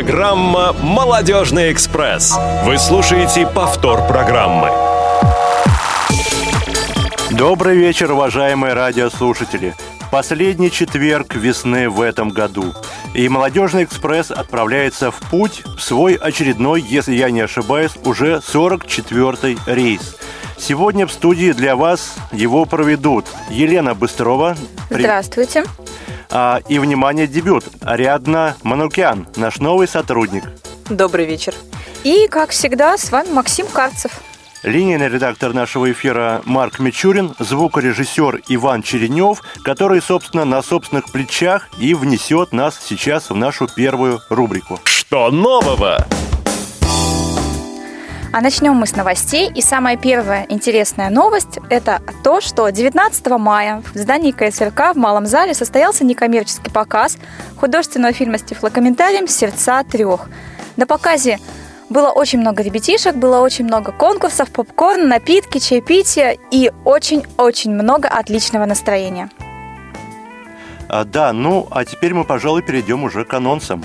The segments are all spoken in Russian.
Программа «Молодежный экспресс». Вы слушаете повтор программы. Добрый вечер, уважаемые радиослушатели. Последний четверг весны в этом году. И «Молодежный экспресс» отправляется в путь в свой очередной, если я не ошибаюсь, уже 44-й рейс. Сегодня в студии для вас его проведут Елена Быстрова. Здравствуйте. А, и, внимание, дебют. Ариадна Манукян, наш новый сотрудник. Добрый вечер. И, как всегда, с вами Максим Карцев. Линейный редактор нашего эфира Марк Мичурин, звукорежиссер Иван Черенев, который, собственно, на собственных плечах и внесет нас сейчас в нашу первую рубрику. Что нового? А начнем мы с новостей. И самая первая интересная новость – это то, что 19 мая в здании КСРК в Малом зале состоялся некоммерческий показ художественного фильма с тифлокомментарием «Сердца трех». На показе было очень много ребятишек, было очень много конкурсов, попкорн, напитки, чаепития и очень-очень много отличного настроения. А, да, ну, а теперь мы, пожалуй, перейдем уже к анонсам.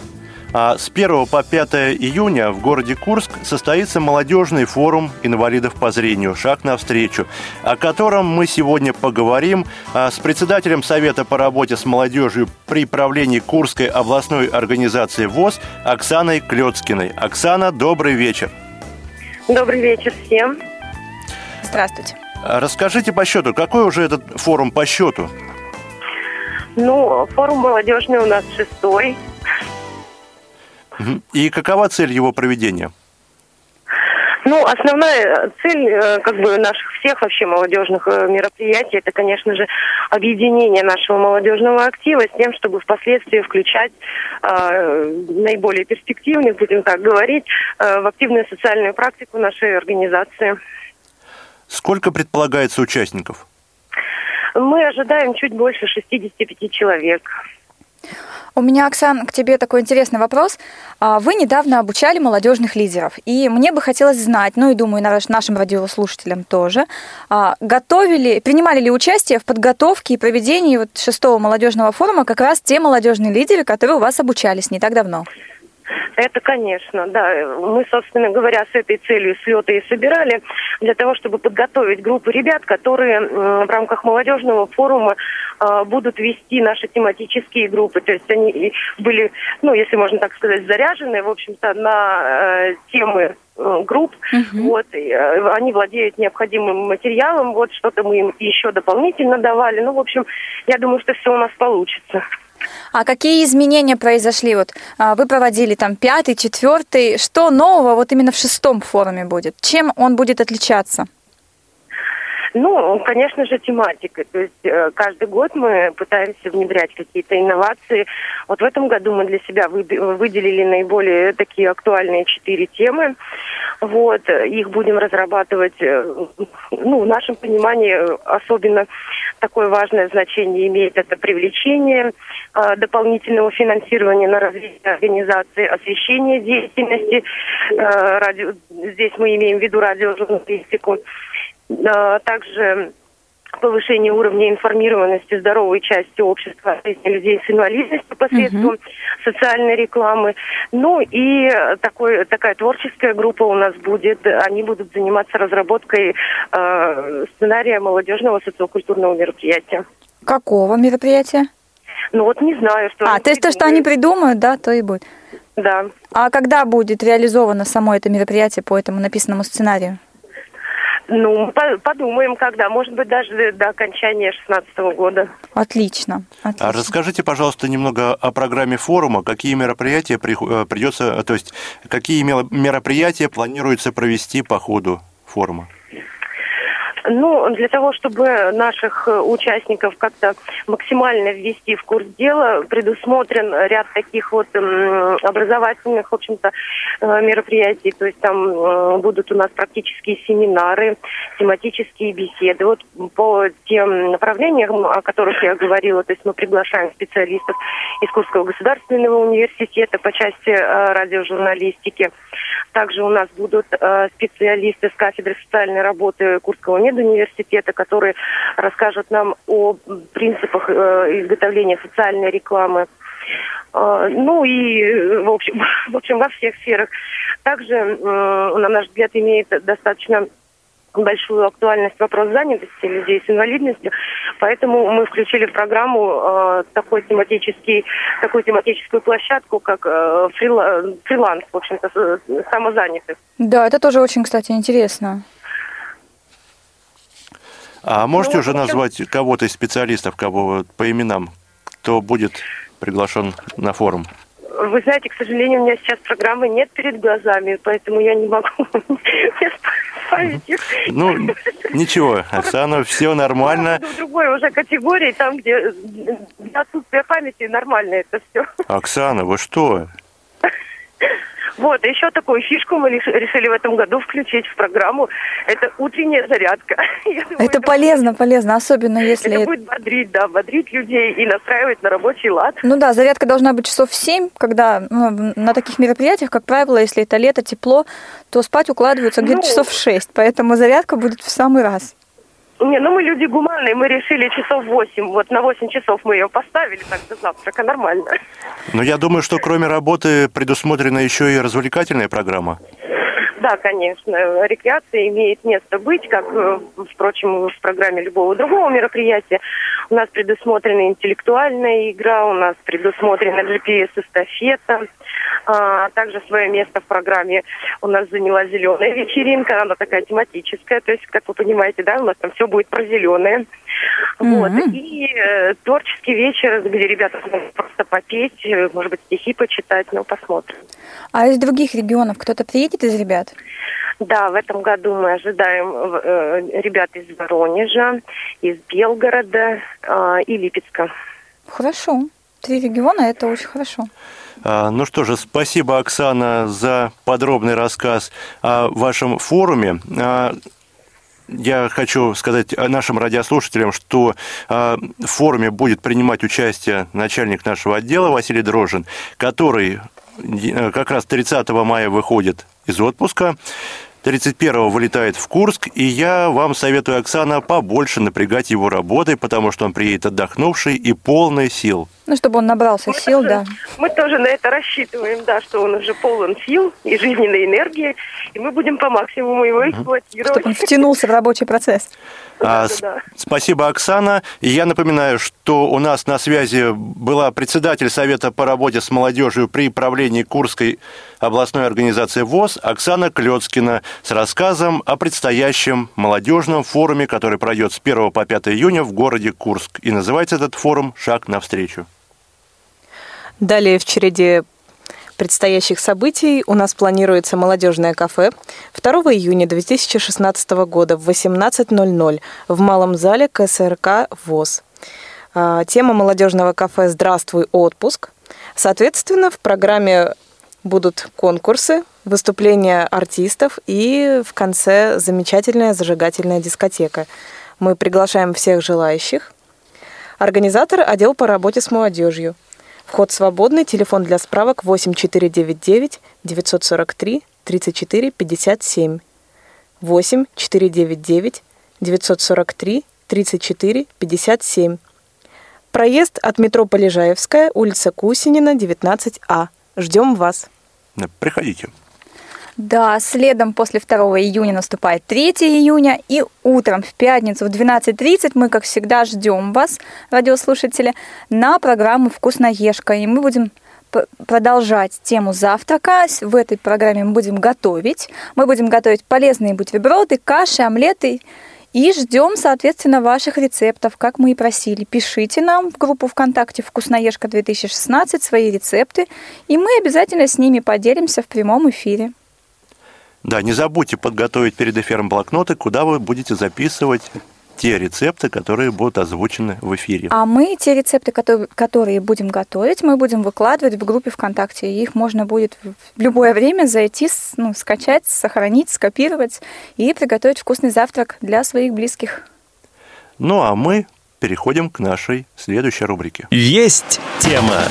А с 1 по 5 июня в городе Курск состоится молодежный форум инвалидов по зрению «Шаг навстречу», о котором мы сегодня поговорим а, с председателем Совета по работе с молодежью при правлении Курской областной организации ВОЗ Оксаной Клецкиной. Оксана, добрый вечер. Добрый вечер всем. Здравствуйте. А расскажите по счету, какой уже этот форум по счету? Ну, форум молодежный у нас шестой. И какова цель его проведения? Ну, основная цель э, как бы наших всех вообще молодежных э, мероприятий, это, конечно же, объединение нашего молодежного актива с тем, чтобы впоследствии включать э, наиболее перспективных, будем так говорить, э, в активную социальную практику нашей организации. Сколько предполагается участников? Мы ожидаем чуть больше 65 человек. У меня, Оксан, к тебе такой интересный вопрос. А, вы недавно обучали молодежных лидеров, и мне бы хотелось знать, ну и думаю, нашим радиослушателям тоже, а, готовили, принимали ли участие в подготовке и проведении вот шестого молодежного форума как раз те молодежные лидеры, которые у вас обучались не так давно? Это, конечно, да. Мы, собственно говоря, с этой целью слета и собирали для того, чтобы подготовить группу ребят, которые в рамках молодежного форума а, будут вести наши тематические группы. То есть они были, ну, если можно так сказать, заряжены, в общем-то, на э, темы э, групп, uh-huh. вот, и, э, они владеют необходимым материалом, вот, что-то мы им еще дополнительно давали, ну, в общем, я думаю, что все у нас получится. А какие изменения произошли? Вот а, вы проводили там пятый, четвертый. Что нового вот именно в шестом форуме будет? Чем он будет отличаться? Ну, конечно же, тематика. То есть э, каждый год мы пытаемся внедрять какие-то инновации. Вот в этом году мы для себя выделили наиболее такие актуальные четыре темы. Вот, их будем разрабатывать, э, ну, в нашем понимании особенно такое важное значение имеет это привлечение э, дополнительного финансирования на развитие организации, освещение деятельности. радио, здесь мы имеем в виду радиожурналистику также повышение уровня информированности здоровой части общества людей с инвалидностью посредством uh социальной рекламы. Ну и такой, такая творческая группа у нас будет. Они будут заниматься разработкой э, сценария молодежного социокультурного мероприятия. Какого мероприятия? Ну вот не знаю, что. А, то есть то, что они придумают, да, то и будет. Да. А когда будет реализовано само это мероприятие по этому написанному сценарию? Ну, подумаем, когда. Может быть, даже до окончания 2016 года. Отлично. Отлично. А расскажите, пожалуйста, немного о программе форума. Какие мероприятия э, придется, то есть какие мероприятия планируется провести по ходу форума? Ну, для того, чтобы наших э, участников как-то максимально ввести в курс дела, предусмотрен ряд таких вот образовательных, в общем-то, э, мероприятий. То есть там э, будут у нас практические семинары, тематические беседы. Вот по тем направлениям, о которых я говорила, то есть мы приглашаем специалистов из Курского государственного университета по части радиожурналистики. Также у нас будут специалисты с кафедры социальной работы Курского университета университета, которые расскажут нам о принципах э, изготовления социальной рекламы. А, ну и, в общем, в общем, во всех сферах. Также, на наш взгляд, имеет достаточно большую актуальность вопрос занятости людей с инвалидностью, поэтому мы включили в программу э, такой тематический, такую тематическую площадку, как э, фриланс, в общем-то, самозанятых. Да, это тоже очень, кстати, интересно. А можете ну, уже назвать кого-то из специалистов, кого по именам, кто будет приглашен на форум? Вы знаете, к сожалению, у меня сейчас программы нет перед глазами, поэтому я не могу. Ну, ничего, Оксана, все нормально. В другой уже категории, там, где отсутствие памяти, нормально это все. Оксана, вы что? Вот, еще такую фишку мы решили в этом году включить в программу. Это утренняя зарядка. Думаю, это полезно, будет... полезно, особенно если... Это будет бодрить, да, бодрить людей и настраивать на рабочий лад. Ну да, зарядка должна быть часов в 7, когда ну, на таких мероприятиях, как правило, если это лето, тепло, то спать укладываются где-то ну... часов в 6, поэтому зарядка будет в самый раз. Не, ну мы люди гуманные, мы решили часов 8. Вот на 8 часов мы ее поставили, так до завтрака, нормально. Но я думаю, что кроме работы предусмотрена еще и развлекательная программа. Да, конечно, рекреация имеет место быть, как, э, впрочем, в программе любого другого мероприятия. У нас предусмотрена интеллектуальная игра, у нас предусмотрена GPS-эстафета, а также свое место в программе у нас заняла зеленая вечеринка, она такая тематическая, то есть, как вы понимаете, да, у нас там все будет про зеленое. Mm-hmm. Вот. И э, творческий вечер, где ребята смогут просто попеть, э, может быть, стихи почитать, ну, посмотрим. А из других регионов кто-то приедет из ребят? Да, в этом году мы ожидаем э, ребят из Воронежа, из Белгорода э, и Липецка. Хорошо. Три региона – это очень хорошо. А, ну что же, спасибо, Оксана, за подробный рассказ о вашем форуме. А, я хочу сказать нашим радиослушателям, что в форуме будет принимать участие начальник нашего отдела Василий Дрожин, который э, как раз 30 мая выходит из отпуска. 31-го вылетает в Курск, и я вам советую, Оксана, побольше напрягать его работой, потому что он приедет отдохнувший и полный сил. Ну, чтобы он набрался мы сил, тоже, да. Мы тоже на это рассчитываем, да, что он уже полон сил и жизненной энергии, и мы будем по максимуму его эксплуатировать. Чтобы он втянулся в рабочий процесс. А, да. Спасибо, Оксана. И я напоминаю, что у нас на связи была председатель Совета по работе с молодежью при правлении Курской областной организации ВОЗ Оксана Клецкина с рассказом о предстоящем молодежном форуме, который пройдет с 1 по 5 июня в городе Курск. И называется этот форум «Шаг навстречу». Далее в череде предстоящих событий у нас планируется молодежное кафе 2 июня 2016 года в 18.00 в Малом зале КСРК ВОЗ. А, тема молодежного кафе «Здравствуй, отпуск». Соответственно, в программе будут конкурсы, выступления артистов и в конце замечательная зажигательная дискотека. Мы приглашаем всех желающих. Организатор – отдел по работе с молодежью – Вход свободный, телефон для справок 8499 943 34 57. 8 499 943 34 57. Проезд от метро Полежаевская, улица Кусинина, 19А. Ждем вас. Приходите. Да, следом после 2 июня наступает 3 июня, и утром в пятницу в 12.30 мы, как всегда, ждем вас, радиослушатели, на программу «Вкусноежка», и мы будем продолжать тему завтрака. В этой программе мы будем готовить. Мы будем готовить полезные бутерброды, каши, омлеты. И ждем, соответственно, ваших рецептов, как мы и просили. Пишите нам в группу ВКонтакте «Вкусноежка 2016» свои рецепты, и мы обязательно с ними поделимся в прямом эфире. Да, не забудьте подготовить перед эфиром блокноты, куда вы будете записывать те рецепты, которые будут озвучены в эфире. А мы те рецепты, которые, которые будем готовить, мы будем выкладывать в группе ВКонтакте. Их можно будет в любое время зайти, ну, скачать, сохранить, скопировать и приготовить вкусный завтрак для своих близких. Ну а мы переходим к нашей следующей рубрике. Есть тема.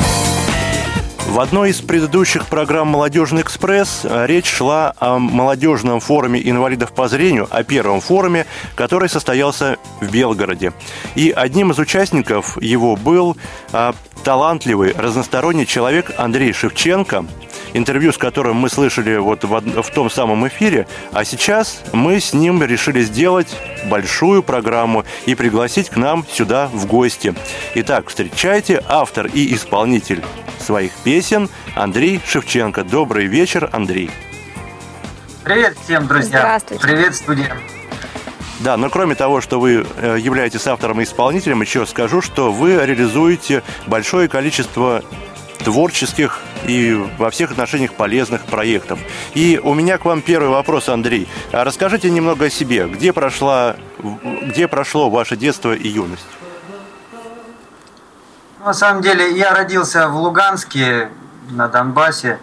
В одной из предыдущих программ «Молодежный экспресс» речь шла о молодежном форуме инвалидов по зрению, о первом форуме, который состоялся в Белгороде. И одним из участников его был а, талантливый, разносторонний человек Андрей Шевченко, интервью с которым мы слышали вот в, в том самом эфире, а сейчас мы с ним решили сделать большую программу и пригласить к нам сюда в гости. Итак, встречайте автор и исполнитель своих песен Андрей Шевченко. Добрый вечер, Андрей. Привет всем, друзья. Здравствуйте. Привет, студия. Да, но кроме того, что вы э, являетесь автором и исполнителем, еще скажу, что вы реализуете большое количество творческих и во всех отношениях полезных проектов. И у меня к вам первый вопрос, Андрей. А расскажите немного о себе. Где, прошла, где прошло ваше детство и юность? На самом деле, я родился в Луганске, на Донбассе.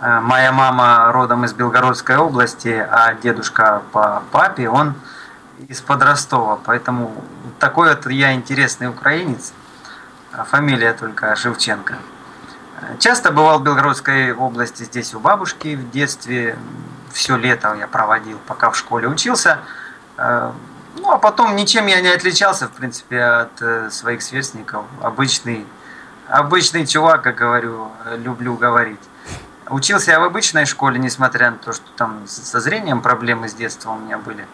Э, моя мама родом из Белгородской области, а дедушка по папе, он из-под Ростова. Поэтому такой вот я интересный украинец. Фамилия только Шевченко. Часто бывал в Белгородской области, здесь у бабушки в детстве. Все лето я проводил, пока в школе учился. Э, ну, а потом ничем я не отличался, в принципе, от э, своих сверстников. Обычный, обычный чувак, как говорю, люблю говорить. Учился я в обычной школе, несмотря на то, что там со зрением проблемы с детства у меня были.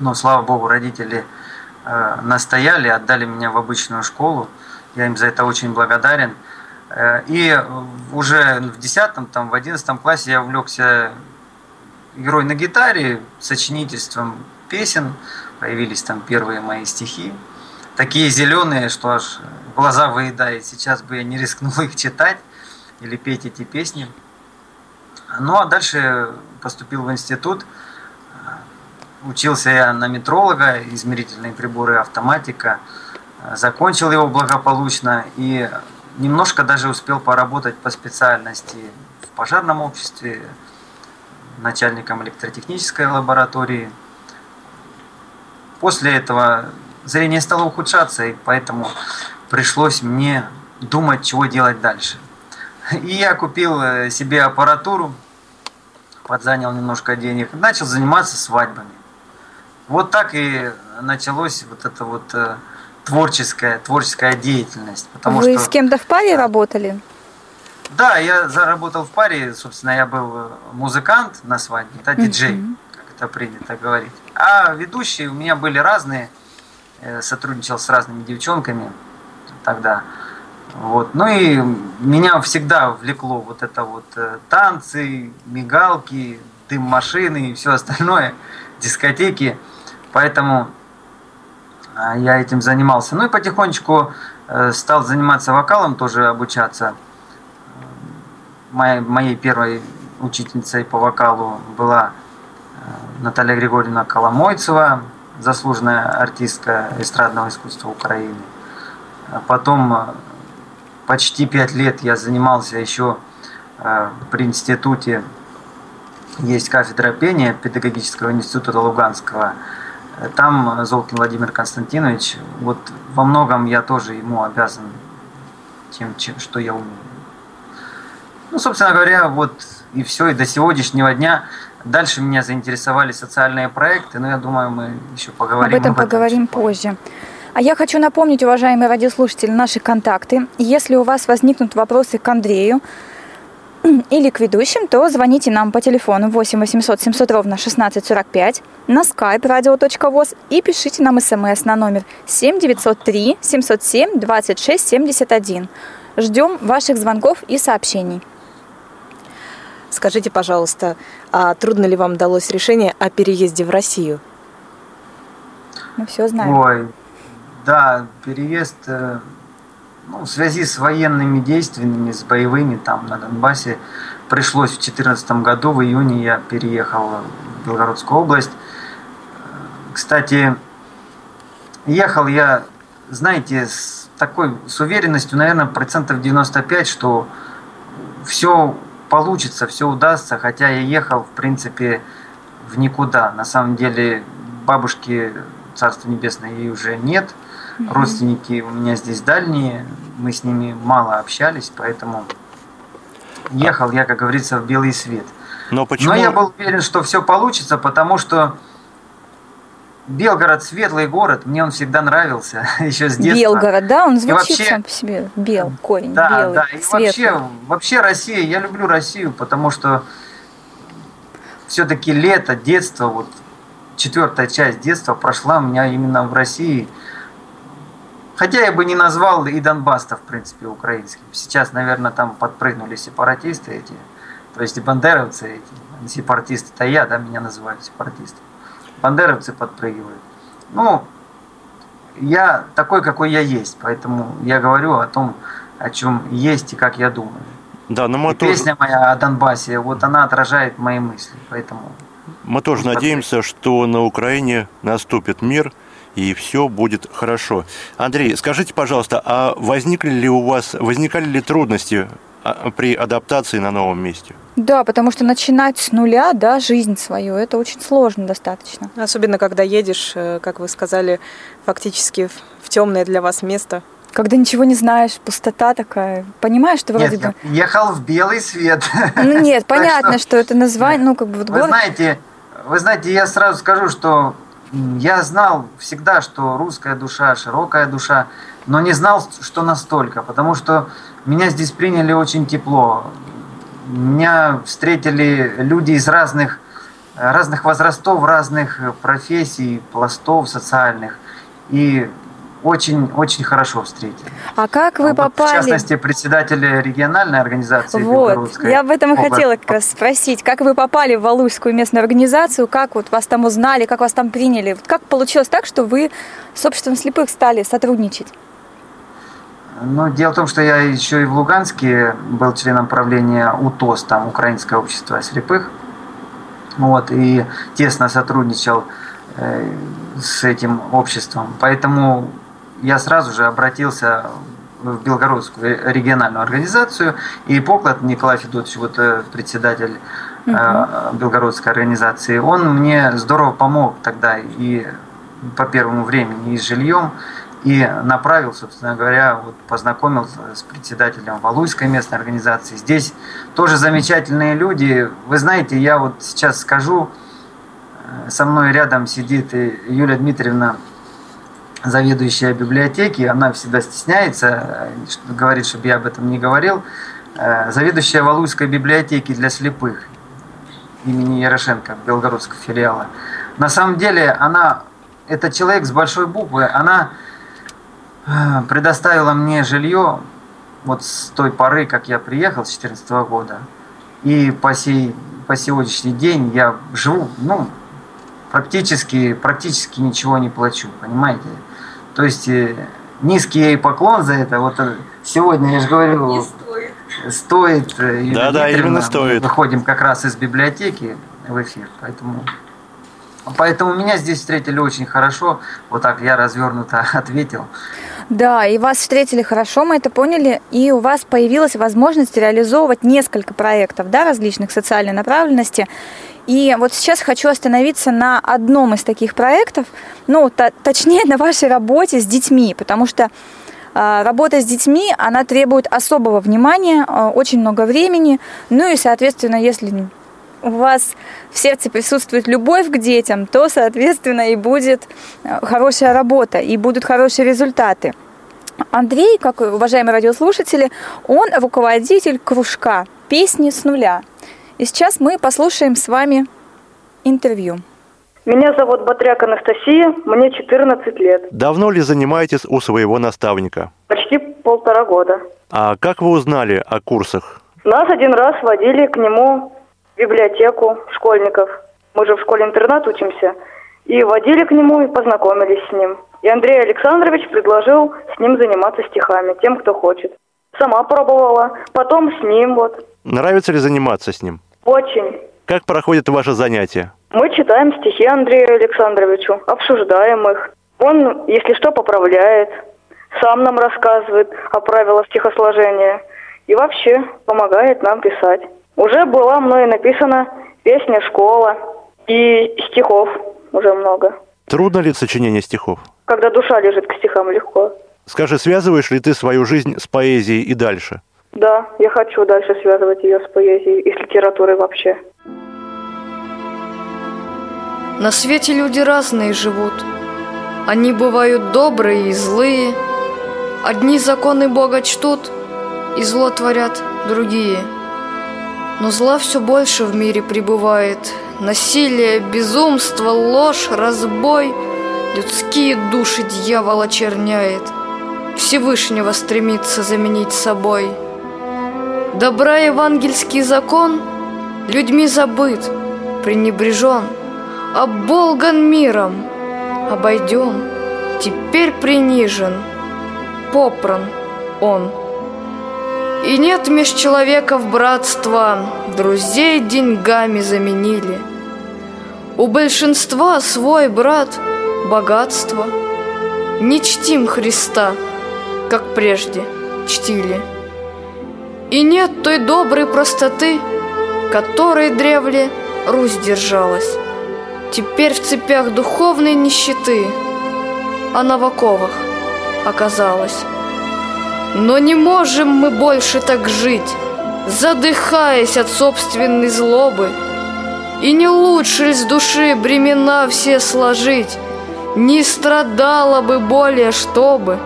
Но, слава богу, родители э, настояли, отдали меня в обычную школу. Я им за это очень благодарен. Э, и уже в 10 там, в 11 классе я увлекся игрой на гитаре, сочинительством песен. Появились там первые мои стихи. Такие зеленые, что аж глаза выедает. Сейчас бы я не рискнул их читать или петь эти песни. Ну а дальше поступил в институт. Учился я на метролога, измерительные приборы, автоматика. Закончил его благополучно и немножко даже успел поработать по специальности в пожарном обществе, начальником электротехнической лаборатории. После этого зрение стало ухудшаться, и поэтому пришлось мне думать, чего делать дальше. И я купил э, себе аппаратуру, подзанял немножко денег, начал заниматься свадьбами. Вот так и началось вот это вот э, творческая, творческая деятельность. Потому Вы что... с кем-то в паре работали? Да, я заработал в паре, собственно, я был э, музыкант на свадьбе, да, диджей, mm-hmm. как это принято говорить. А ведущие у меня были разные, э, сотрудничал с разными девчонками тогда. Вот. Ну и меня всегда влекло вот это вот э, танцы, мигалки, дым машины и все остальное, дискотеки. Поэтому я этим занимался. Ну и потихонечку э, стал заниматься вокалом, тоже обучаться. Моей, моей первой учительницей по вокалу была э, Наталья Григорьевна Коломойцева, заслуженная артистка эстрадного искусства Украины. А потом э, почти пять лет я занимался еще при институте, есть кафедра пения педагогического института Луганского – там Золкин Владимир Константинович, вот во многом я тоже ему обязан тем, чем, что я умею. Ну, собственно говоря, вот и все, и до сегодняшнего дня. Дальше меня заинтересовали социальные проекты, но я думаю, мы еще поговорим об этом. Об этом поговорим позже. А я хочу напомнить, уважаемые радиослушатели, наши контакты. Если у вас возникнут вопросы к Андрею, или к ведущим, то звоните нам по телефону 8 800 700 ровно 1645 на skype radio.voz и пишите нам смс на номер 7 903 707 26 71. Ждем ваших звонков и сообщений. Скажите, пожалуйста, а трудно ли вам далось решение о переезде в Россию? Мы все знаем. Ой, да, переезд э, ну, в связи с военными действиями, с боевыми там на Донбассе, пришлось в 2014 году, в июне я переехал в Белгородскую область. Кстати, ехал я, знаете, с такой, с уверенностью, наверное, процентов 95, что все получится, все удастся, хотя я ехал, в принципе, в никуда. На самом деле, бабушки, Царство Небесное, ей уже нет – Родственники у меня здесь дальние, мы с ними мало общались, поэтому ехал я, как говорится, в белый свет. Но почему? Но я был уверен, что все получится, потому что Белгород светлый город, мне он всегда нравился еще с детства. Белгород, да, он звучит вообще- сам по себе. Бел, корень, Да, белый, да, и светлый. вообще, вообще Россия, я люблю Россию, потому что все-таки лето, детство, вот четвертая часть детства прошла у меня именно в России. Хотя я бы не назвал и Донбасс-то, в принципе, украинским. Сейчас, наверное, там подпрыгнули сепаратисты эти, то есть и бандеровцы эти, сепаратисты-то я, да, меня называют сепаратистом. Бандеровцы подпрыгивают. Ну, я такой, какой я есть, поэтому я говорю о том, о чем есть и как я думаю. Да, но мы И тоже, песня моя о Донбассе, вот она отражает мои мысли, поэтому мы тоже надеемся, что на Украине наступит мир и все будет хорошо. Андрей, скажите, пожалуйста, а возникли ли у вас, возникали ли трудности а, при адаптации на новом месте? Да, потому что начинать с нуля, да, жизнь свою, это очень сложно достаточно. Особенно, когда едешь, э, как вы сказали, фактически в- темное для вас место. Когда ничего не знаешь, пустота такая. Понимаешь, что вроде Нет, бы... я ехал в белый свет. Ну нет, понятно, что- что это название, ну как бы вот Вы город... знаете, вы знаете, я сразу скажу, что я знал всегда, что русская душа, широкая душа, но не знал, что настолько, потому что меня здесь приняли очень тепло. Меня встретили люди из разных, разных возрастов, разных профессий, пластов социальных. И очень-очень хорошо встретили. А как вы Вот, В попали... частности, председатель региональной организации Вот, я об этом и хотела как раз спросить. Как вы попали в Валуйскую местную организацию? Как вот вас там узнали? Как вас там приняли? Вот как получилось так, что вы с обществом слепых стали сотрудничать? Ну, дело в том, что я еще и в Луганске был членом правления УТОС, там Украинское общество слепых. Вот, и тесно сотрудничал э, с этим обществом. Поэтому я сразу же обратился в Белгородскую региональную организацию, и Поклад Николай Федотович, вот э, председатель э, Белгородской организации, он мне здорово помог тогда и по первому времени и с жильем, и направил, собственно говоря, вот познакомил с председателем Валуйской местной организации. Здесь тоже замечательные люди. Вы знаете, я вот сейчас скажу, э, со мной рядом сидит Юлия Дмитриевна, заведующая библиотеки, она всегда стесняется, э, говорит, чтобы я об этом не говорил, Э, заведующая Валуйской библиотеки для слепых имени Ярошенко, Белгородского филиала. На самом деле она, это человек с большой буквы, она э, предоставила мне жилье вот с той поры, как я приехал с 2014 года. И по, сей, по сегодняшний день я живу, ну, практически, практически ничего не плачу, понимаете? То есть э, низкий ей поклон за это. Вот э, сегодня, я же говорю, стоит. э, Юлия Да-да, Дмитриевна. именно Мы стоит. Выходим как раз из библиотеки в эфир, поэтому... Поэтому меня здесь встретили очень хорошо. Вот так я развернуто ответил. Да, и вас встретили хорошо, мы это поняли, и у вас появилась возможность реализовывать несколько проектов, да, различных социальной направленности. И вот сейчас хочу остановиться на одном из таких проектов, ну, то- точнее, на вашей работе с детьми, потому что а, Работа с детьми, она требует особого внимания, а, очень много времени. Ну и, соответственно, если у вас в сердце присутствует любовь к детям, то, соответственно, и будет э, хорошая работа, и будут хорошие результаты. Андрей, как уважаемые радиослушатели, он руководитель кружка «Песни с нуля». И сейчас мы послушаем с вами интервью. Меня зовут Батряк Анастасия, мне 14 лет, Давно ли занимаетесь у своего наставника? почти полтора года. А как вы узнали о курсах? Нас один раз водили к нему в библиотеку школьников. Мы же в школе-интернат учимся. И водили к нему и познакомились с ним. И Андрей Александрович предложил с ним заниматься стихами, тем, кто хочет. Сама пробовала, потом с ним вот. Нравится ли заниматься с ним? Очень. Как проходят ваши занятия? Мы читаем стихи Андрею Александровичу, обсуждаем их. Он, если что, поправляет, сам нам рассказывает о правилах стихосложения и вообще помогает нам писать. Уже была мной написана песня «Школа» и стихов уже много. Трудно ли сочинение стихов? Когда душа лежит к стихам легко. Скажи, связываешь ли ты свою жизнь с поэзией и дальше? Да, я хочу дальше связывать ее с поэзией и с литературой вообще. На свете люди разные живут. Они бывают добрые и злые. Одни законы Бога чтут, и зло творят другие. Но зла все больше в мире пребывает. Насилие, безумство, ложь, разбой Людские души дьявол очерняет. Всевышнего стремится заменить собой. Добра евангельский закон людьми забыт, пренебрежен, оболган миром, обойден, теперь принижен, попран он. И нет меж человеков братства, друзей деньгами заменили. У большинства свой брат – богатство. Не чтим Христа, как прежде чтили. И нет той доброй простоты, которой древле Русь держалась. Теперь в цепях духовной нищеты она в оковах оказалась. Но не можем мы больше так жить, задыхаясь от собственной злобы. И не лучше с души бремена все сложить, не страдала бы более, чтобы.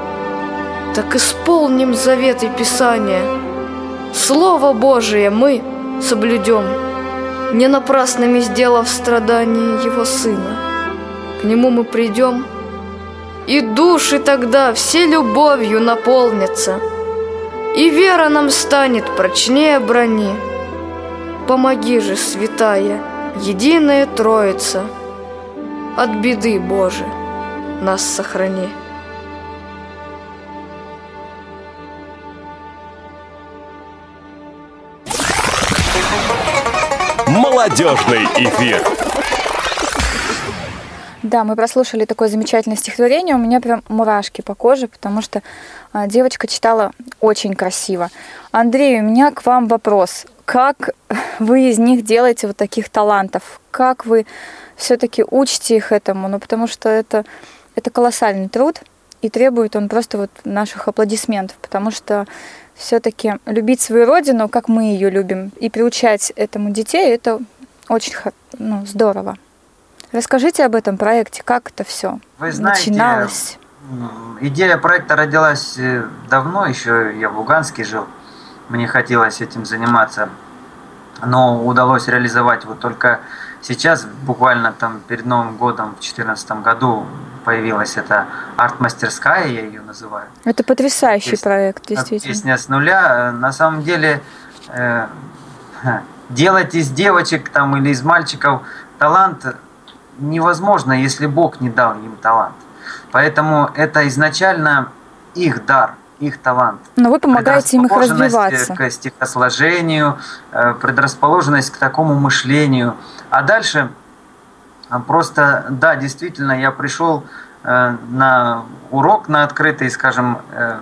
Так исполним заветы Писания. Слово Божие мы соблюдем, не напрасными сделав страдания Его Сына. К Нему мы придем, и души тогда все любовью наполнятся, и вера нам станет прочнее брони. Помоги же, святая, единая Троица, от беды Божией нас сохрани. Молодежный эфир. Да, мы прослушали такое замечательное стихотворение. У меня прям мурашки по коже, потому что а, девочка читала очень красиво. Андрей, у меня к вам вопрос. Как вы из них делаете вот таких талантов? Как вы все-таки учите их этому? Ну, потому что это, это колоссальный труд, и требует он просто вот наших аплодисментов, потому что все-таки любить свою родину, как мы ее любим, и приучать этому детей, это очень ну, здорово. Расскажите об этом проекте, как это все Вы знаете, начиналось? Идея проекта родилась э, давно, еще я в Луганске жил. Мне хотелось этим заниматься, но удалось реализовать вот только сейчас, буквально там перед Новым годом в 2014 году появилась эта арт-мастерская, я ее называю. Это потрясающий Пес... проект, действительно. Песня с нуля. На самом деле э, делать из девочек там или из мальчиков талант невозможно, если Бог не дал им талант. Поэтому это изначально их дар, их талант. Но вы помогаете им их развиваться. К стихосложению, э, предрасположенность к такому мышлению. А дальше просто, да, действительно, я пришел э, на урок, на открытый, скажем, э,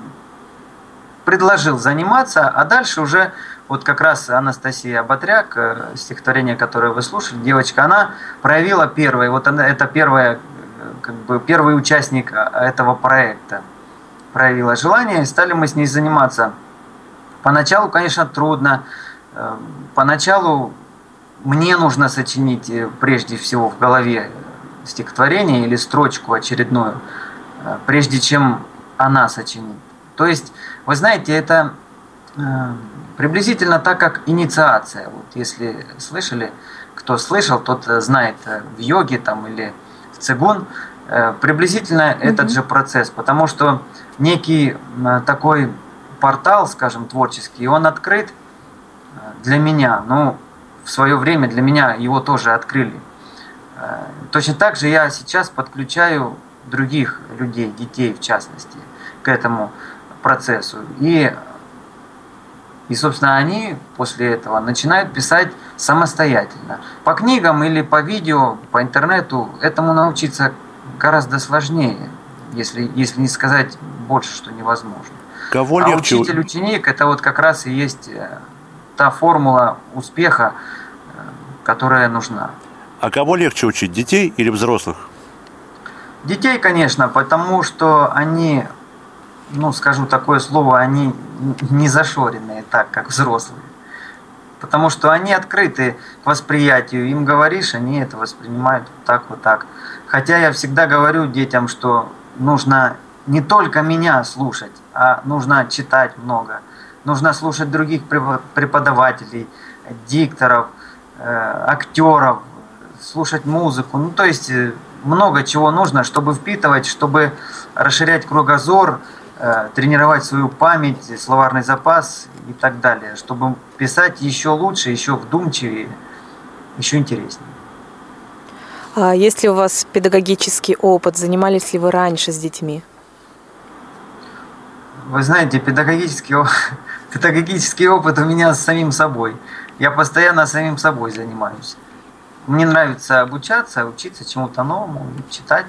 предложил заниматься, а дальше уже вот как раз Анастасия Батряк, э, стихотворение, которое вы слушали, девочка, она проявила первое, вот она, это первая, э, как бы первый участник этого проекта, проявила желание, и стали мы с ней заниматься. Поначалу, конечно, трудно, поначалу мне нужно сочинить прежде всего в голове стихотворение или строчку очередную, прежде чем она сочинит. То есть, вы знаете, это Приблизительно так, как инициация. Вот если слышали, кто слышал, тот э, знает э, в йоге там, или в цигун, э, приблизительно mm-hmm. этот же процесс, потому что некий такой портал, скажем, творческий, он открыт для меня. Ну, в свое время для меня его тоже открыли. Точно так же я сейчас подключаю других людей, детей в частности, к этому процессу. И и, собственно, они после этого начинают писать самостоятельно. По книгам или по видео, по интернету этому научиться гораздо сложнее, если, если не сказать больше, что невозможно. Кого а учитель-ученик – это вот как раз и есть э, та формула успеха, э, которая нужна. А кого легче учить, детей или взрослых? Детей, конечно, потому что они ну, скажу такое слово, они не зашоренные так, как взрослые. Потому что они открыты к восприятию. Им говоришь, они это воспринимают вот так, вот так. Хотя я всегда говорю детям, что нужно не только меня слушать, а нужно читать много. Нужно слушать других преподавателей, дикторов, актеров, слушать музыку. Ну, то есть э, много чего нужно, чтобы впитывать, чтобы расширять кругозор, э, тренировать свою память, словарный запас и так далее, чтобы писать еще лучше, еще вдумчивее, еще интереснее. А есть ли у вас педагогический опыт? Занимались ли вы раньше с детьми? Вы знаете, педагогический, педагогический опыт у меня с самим собой. Я постоянно самим собой занимаюсь. Мне нравится обучаться, учиться чему-то новому, читать.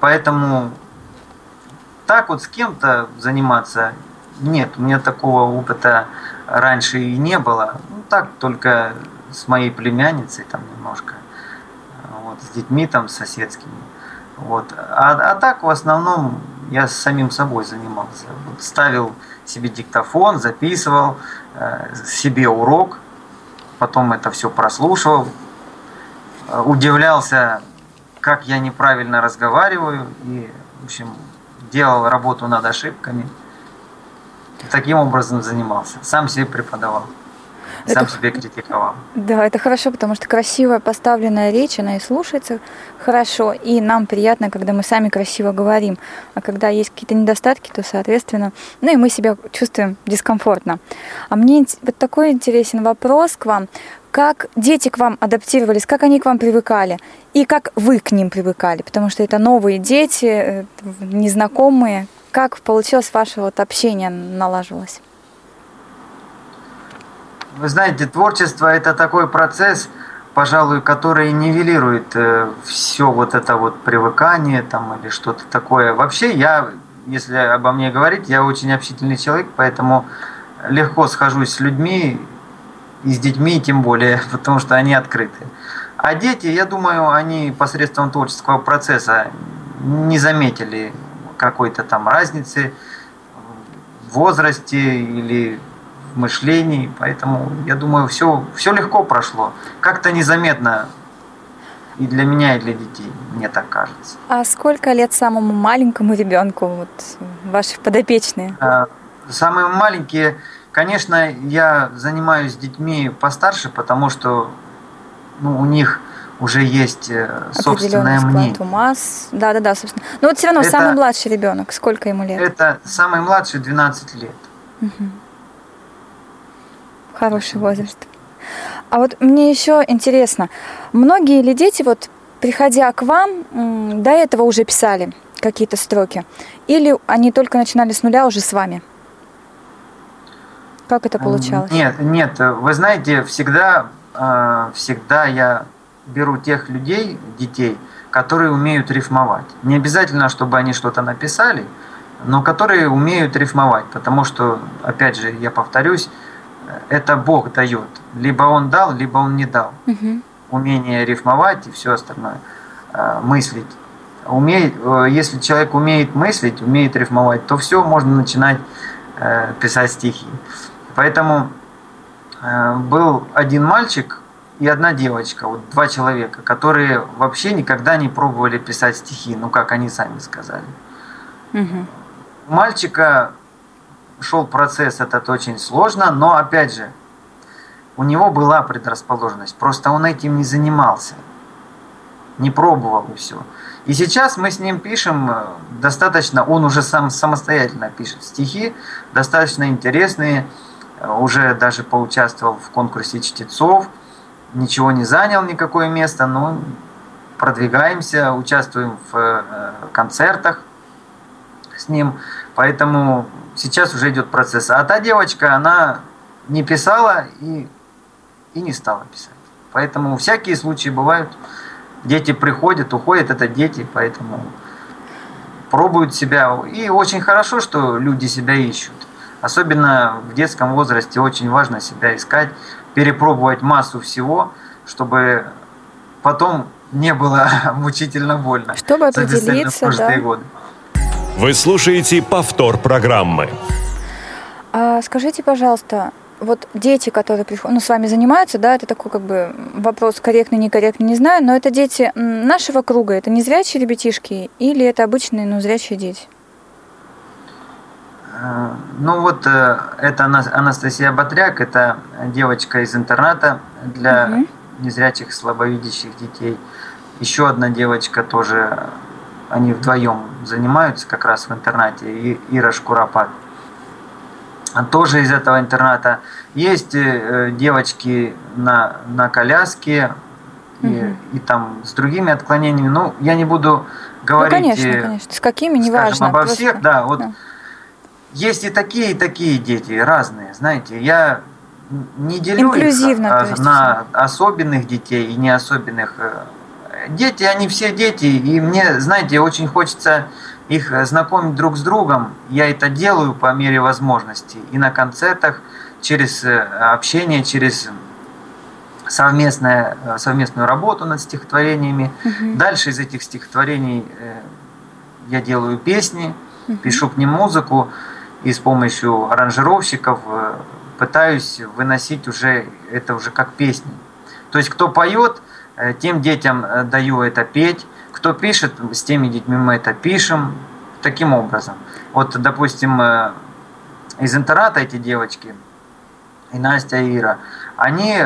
Поэтому так вот с кем-то заниматься нет, у меня такого опыта раньше и не было. Ну, так только с моей племянницей там немножко вот, с детьми там соседскими. Вот. А, а так в основном я самим собой занимался. Вот, ставил себе диктофон, записывал э, себе урок, потом это все прослушивал, удивлялся, как я неправильно разговариваю и, в общем, делал работу над ошибками. Таким образом занимался. Сам себе преподавал. Сам это... себе критиковал. Да, это хорошо, потому что красивая поставленная речь, она и слушается хорошо, и нам приятно, когда мы сами красиво говорим. А когда есть какие-то недостатки, то, соответственно, ну и мы себя чувствуем дискомфортно. А мне вот такой интересен вопрос к вам. Как дети к вам адаптировались, как они к вам привыкали, и как вы к ним привыкали, потому что это новые дети, э, незнакомые. Как получилось ваше вот общение налаживалось? Вы знаете, творчество это такой процесс, пожалуй, который нивелирует э, все вот это вот привыкание там или что-то такое. Вообще я, если обо мне говорить, я очень общительный человек, поэтому легко схожусь с людьми и с детьми тем более, потому что они открыты. А дети, я думаю, они посредством творческого процесса не заметили какой-то там разницы в возрасте или в мышлении, поэтому я думаю, все, все легко прошло. Как-то незаметно и для меня, и для детей, мне так кажется. А сколько лет самому маленькому ребенку, вот ваши подопечные? А, самые маленькие, конечно, я занимаюсь детьми постарше, потому что ну, у них уже есть э, собственное мнение. ума. Да, да, да, собственно. Но вот все равно это, самый младший ребенок, сколько ему лет? Это самый младший 12 лет. Угу хороший возраст. А вот мне еще интересно, многие ли дети, вот приходя к вам, до этого уже писали какие-то строки? Или они только начинали с нуля уже с вами? Как это получалось? Нет, нет, вы знаете, всегда, э, всегда я беру тех людей, детей, которые умеют рифмовать. Не обязательно, чтобы они что-то написали, но которые умеют рифмовать, потому что, опять же, я повторюсь, это Бог дает. Либо Он дал, либо Он не дал. Угу. Умение рифмовать и все остальное. Э, мыслить. Умеет, э, если человек умеет мыслить, умеет рифмовать, то все, можно начинать э, писать стихи. Поэтому был один мальчик и одна девочка, вот два человека, которые вообще никогда не пробовали писать стихи, ну как они сами сказали. Угу. У мальчика шел процесс этот очень сложно, но опять же, у него была предрасположенность, просто он этим не занимался, не пробовал и все. И сейчас мы с ним пишем э, достаточно, он уже сам самостоятельно пишет стихи, достаточно интересные, э, уже даже поучаствовал в конкурсе чтецов, ничего не занял никакое место, но продвигаемся, участвуем в э, концертах с ним, поэтому сейчас уже идет процесс. А та девочка, она не писала и, и не стала писать. Поэтому всякие случаи бывают. Дети приходят, уходят, это дети, поэтому пробуют себя. И очень хорошо, что люди себя ищут. Особенно в детском возрасте очень важно себя искать, перепробовать массу всего, чтобы потом не было мучительно больно. Чтобы определиться, да. годы. Вы слушаете повтор программы. А скажите, пожалуйста, вот дети, которые приходят, ну, с вами занимаются, да, это такой как бы вопрос корректный, некорректный, не знаю, но это дети нашего круга, это не зрячие ребятишки или это обычные, но зрячие дети? Э, ну вот э, это Анастасия Батряк, это девочка из интерната для угу. незрячих, слабовидящих детей. Еще одна девочка тоже, они вдвоем занимаются как раз в интернате, Ира Шкуропад. Тоже из этого интерната. Есть э, девочки на, на коляске угу. и, и там с другими отклонениями. Ну, я не буду говорить... Ну, конечно, конечно. С какими, неважно. Обо просто... всех, да. Вот да есть и такие, и такие дети, разные, знаете. Я не делю их на особенных детей и не особенных. Э, дети, они все дети, и мне, знаете, очень хочется их знакомить друг с другом. Я это делаю по мере возможности. И на концертах, через э, общение, через совместное, э, совместную работу над стихотворениями. Угу. Дальше из этих стихотворений я делаю песни, угу. пишу к ним музыку и с помощью аранжировщиков э, пытаюсь выносить уже это уже как песни. То есть кто поет, э, тем детям э, даю это петь, кто пишет, с теми детьми мы это пишем. Таким образом. Вот, допустим, из интерната эти девочки, и Настя, и Ира, они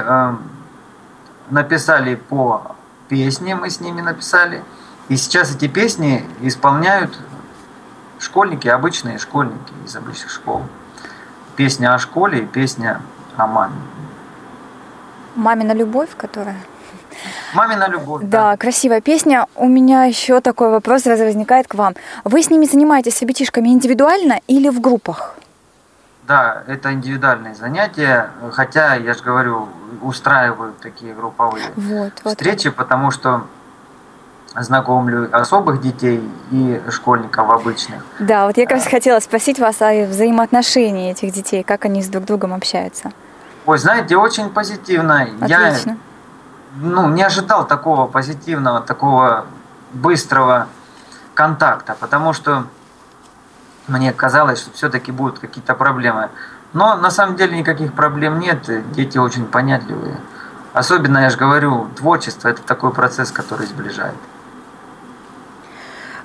написали по песне, мы с ними написали, и сейчас эти песни исполняют Школьники, обычные школьники из обычных школ. Песня о школе и песня о маме. Мамина любовь, которая... Мамина любовь. Да, да, красивая песня. У меня еще такой вопрос сразу возникает к вам. Вы с ними занимаетесь с ребятишками индивидуально или в группах? Да, это индивидуальные занятия, хотя, я же говорю, устраиваю такие групповые вот, встречи, вот. потому что знакомлю особых детей и школьников обычных. Да, вот я как раз хотела спросить вас о взаимоотношении этих детей, как они с друг другом общаются. Ой, знаете, очень позитивно. Отлично. Я ну, не ожидал такого позитивного, такого быстрого контакта, потому что мне казалось, что все-таки будут какие-то проблемы. Но на самом деле никаких проблем нет, дети очень понятливые. Особенно, я же говорю, творчество – это такой процесс, который сближает.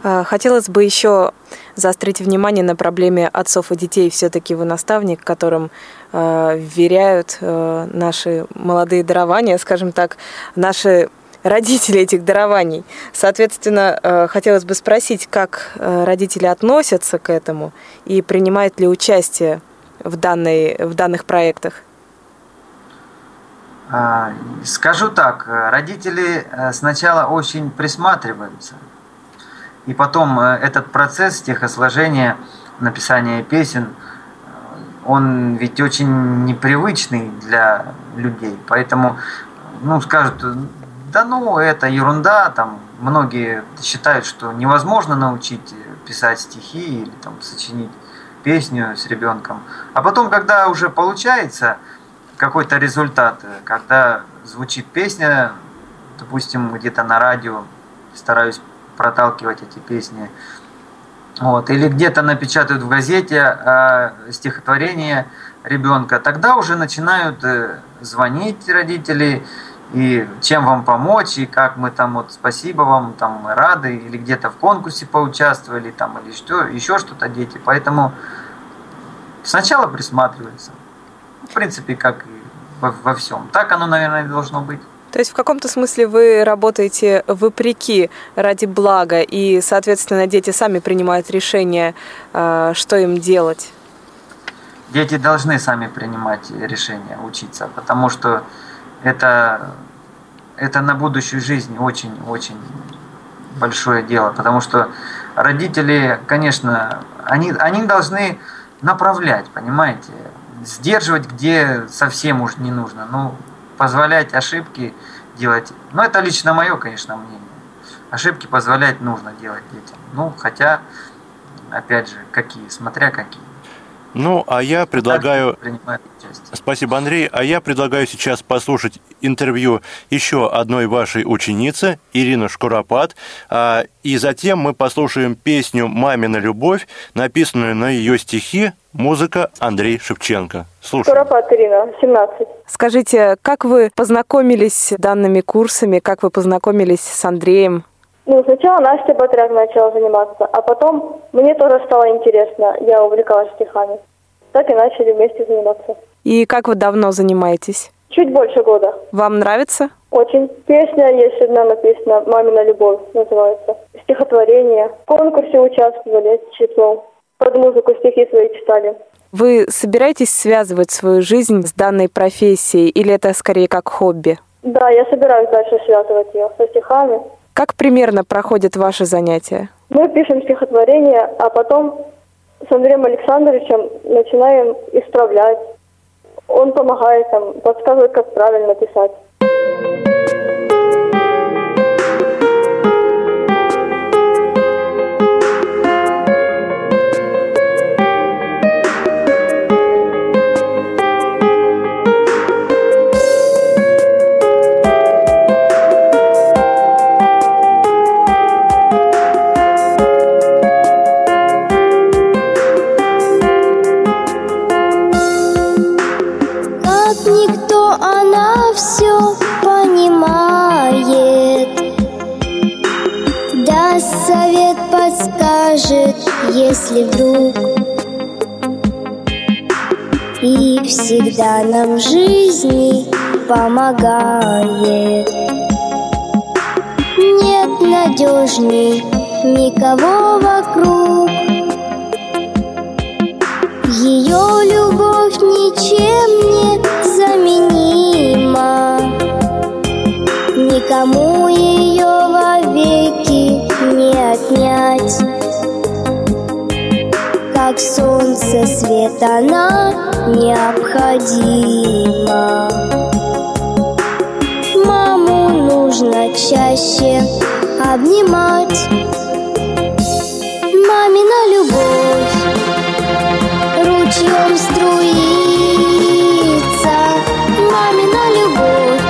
Э, хотелось бы еще заострить внимание на проблеме отцов и детей. Все-таки вы наставник, которым э, вверяют э, наши молодые дарования, скажем так, наши родители этих дарований. Соответственно, хотелось бы спросить, как родители относятся к этому и принимают ли участие в, данной, в данных проектах? А, скажу так, родители сначала очень присматриваются – и потом э, этот процесс стихосложения, написания песен, э, он ведь очень непривычный для людей. Поэтому, ну, скажут, да ну, это ерунда, там, многие считают, что невозможно научить писать стихи или там сочинить песню с ребенком. А потом, когда уже получается какой-то результат, когда звучит песня, допустим, где-то на радио, стараюсь проталкивать эти песни. Вот. Или где-то напечатают в газете э, стихотворение ребенка, тогда уже начинают э, звонить родители, и чем вам помочь, и как мы там, вот спасибо вам, там мы рады, или где-то в конкурсе поучаствовали, там, или что, еще что-то дети. Поэтому сначала присматриваются. В принципе, как и во, во всем. Так оно, наверное, должно быть. То есть в каком-то смысле вы работаете вопреки ради блага, и, соответственно, дети сами принимают решение, э, что им делать? Дети должны сами принимать решения, учиться, потому что это, это на будущую жизнь очень-очень большое дело, потому что родители, конечно, они, они должны направлять, понимаете, сдерживать, где совсем уж не нужно. Ну, позволять ошибки делать. Ну, это лично мое, конечно, мнение. Ошибки позволять нужно делать детям. Ну, хотя, опять же, какие, смотря какие. Ну, а я предлагаю... Спасибо, Андрей. А я предлагаю сейчас послушать интервью еще одной вашей ученицы, Ирины Шкуропад. А, И затем мы послушаем песню «Мамина любовь», написанную на ее стихи, музыка Андрей Шевченко. Слушаем. Куропат Ирина, 17. Скажите, как вы познакомились с данными курсами, как вы познакомились с Андреем? Ну, сначала Настя Батряк начала заниматься, а потом мне тоже стало интересно, я увлекалась стихами. Так и начали вместе заниматься. И как вы давно занимаетесь? Чуть больше года. Вам нравится? Очень. Песня есть одна написана «Мамина любовь» называется. Стихотворение. В конкурсе участвовали с числом. Под музыку стихи свои читали. Вы собираетесь связывать свою жизнь с данной профессией или это скорее как хобби? Да, я собираюсь дальше связывать ее со стихами. Как примерно проходят ваши занятия? Мы пишем стихотворение, а потом с Андреем Александровичем начинаем исправлять. Он помогает там, подсказывает, как правильно писать. Подскажет, если вдруг. И всегда нам в жизни помогает. Нет надежней никого вокруг. Ее любовь ничем не заменима. Никому ее вовеки не отнять солнце свет она необходима Маму нужно чаще обнимать Мамина любовь ручьем струится мамина любовь.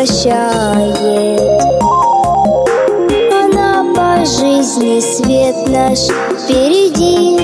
Прощает. Она по жизни свет наш впереди.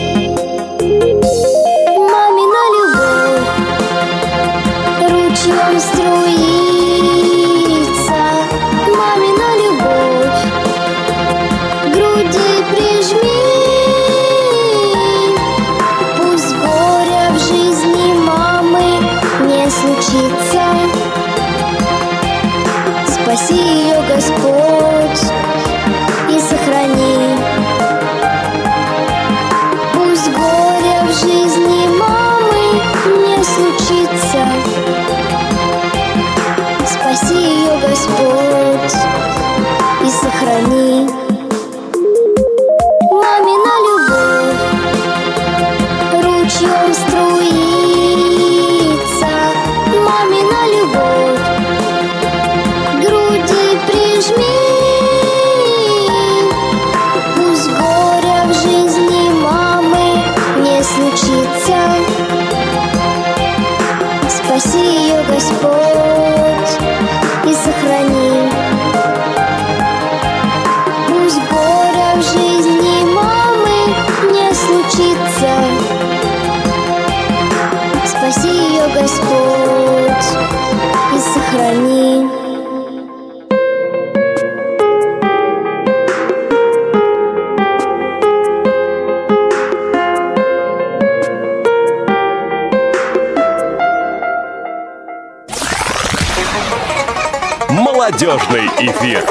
Спаси ее, Господь, Молодежный эфир.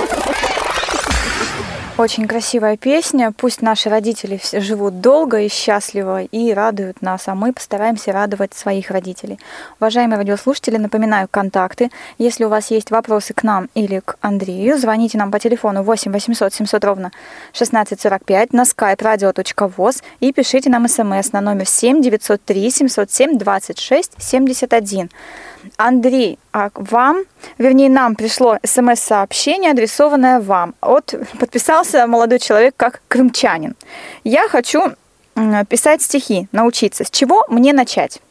Очень красивая песня. Пусть наши родители живут долго и счастливо и радуют нас, а мы постараемся радовать своих родителей. Уважаемые радиослушатели, напоминаю контакты. Если у вас есть вопросы к нам или к Андрею, звоните нам по телефону 8 800 700 ровно 1645 на skype radio.voz и пишите нам смс на номер 7 903 707 26 71. Андрей, а вам, вернее, нам пришло смс-сообщение, адресованное вам. От подписался молодой человек как крымчанин. Я хочу писать стихи, научиться. С чего мне начать?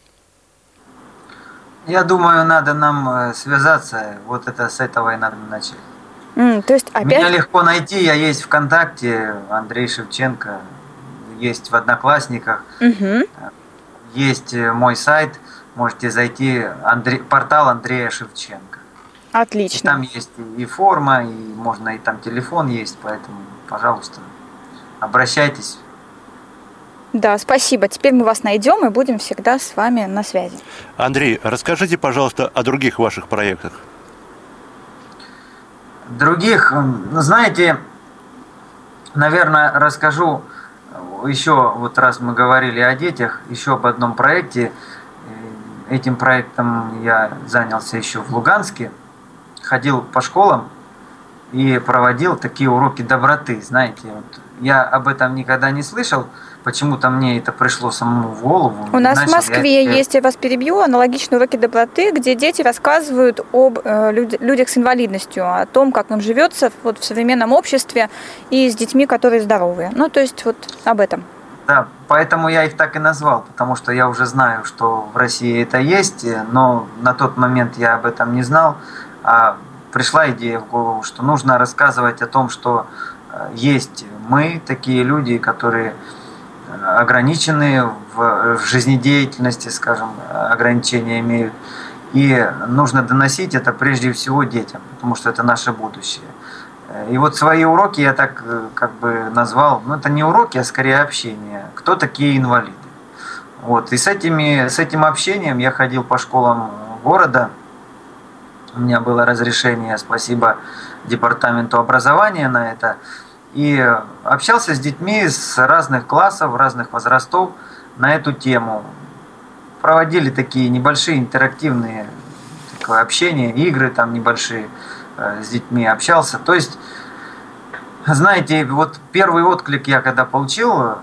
Я думаю, надо нам э, связаться. Вот это с этого и надо начать. Mm, то есть опять... Меня легко найти. Я есть ВКонтакте, Андрей Шевченко, есть в Одноклассниках, угу. есть э, мой сайт можете зайти Андрей, портал Андрея Шевченко. Отлично. И там есть и форма, и можно и там телефон есть, поэтому, пожалуйста, обращайтесь. Да, спасибо. Теперь мы вас найдем и будем всегда с вами на связи. Андрей, расскажите, пожалуйста, о других ваших проектах. Других, ну, знаете, наверное, расскажу еще, вот раз мы говорили о детях, еще об одном проекте – Этим проектом я занялся еще в Луганске, ходил по школам и проводил такие уроки доброты. Знаете, вот я об этом никогда не слышал, почему-то мне это пришло самому в голову. У нас в Москве я... есть, я вас перебью, аналогичные уроки доброты, где дети рассказывают об э, людях с инвалидностью, о том, как им живется вот, в современном обществе и с детьми, которые здоровые. Ну, то есть вот об этом. Да, поэтому я их так и назвал, потому что я уже знаю, что в России это есть, но на тот момент я об этом не знал. А пришла идея в голову, что нужно рассказывать о том, что э, есть мы, такие люди, которые э, ограничены в жизнедеятельности, скажем, ограничения имеют. И нужно доносить это прежде всего детям, потому что это наше будущее. И вот свои уроки я так э, как бы назвал, ну это не уроки, а скорее общение. Кто такие инвалиды? Вот. И с, этими, с этим общением я ходил по школам города. У меня было разрешение, спасибо департаменту образования на это. И общался с детьми с разных классов, разных возрастов на эту тему. Проводили такие небольшие интерактивные такое общение, игры там небольшие. Э, с детьми общался. То есть, знаете, вот первый отклик я когда получил э,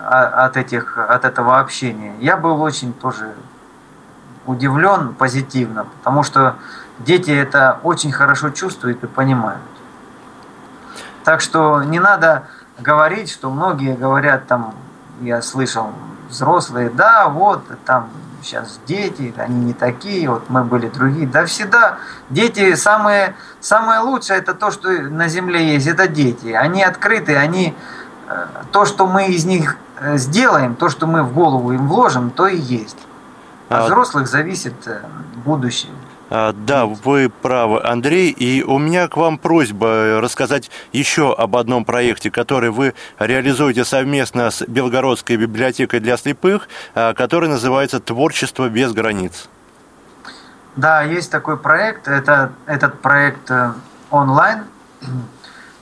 от, этих, от этого общения, я был очень тоже удивлен позитивно, потому что дети это очень хорошо чувствуют и понимают. Так что не надо говорить, что многие говорят там, я слышал, взрослые, да, вот там сейчас дети, они не такие, вот мы были другие. Да всегда дети самые, самое лучшее это то, что на земле есть, это дети. Они открыты, они э, то, что мы из них э, сделаем, то, что мы в голову им вложим, то и есть. От а взрослых зависит э, будущее. А, да, вы правы, Андрей. И у меня к вам просьба рассказать еще об одном проекте, который вы реализуете совместно с Белгородской библиотекой для слепых, а, который называется «Творчество без границ». Да, есть такой проект. Это, этот проект э, онлайн.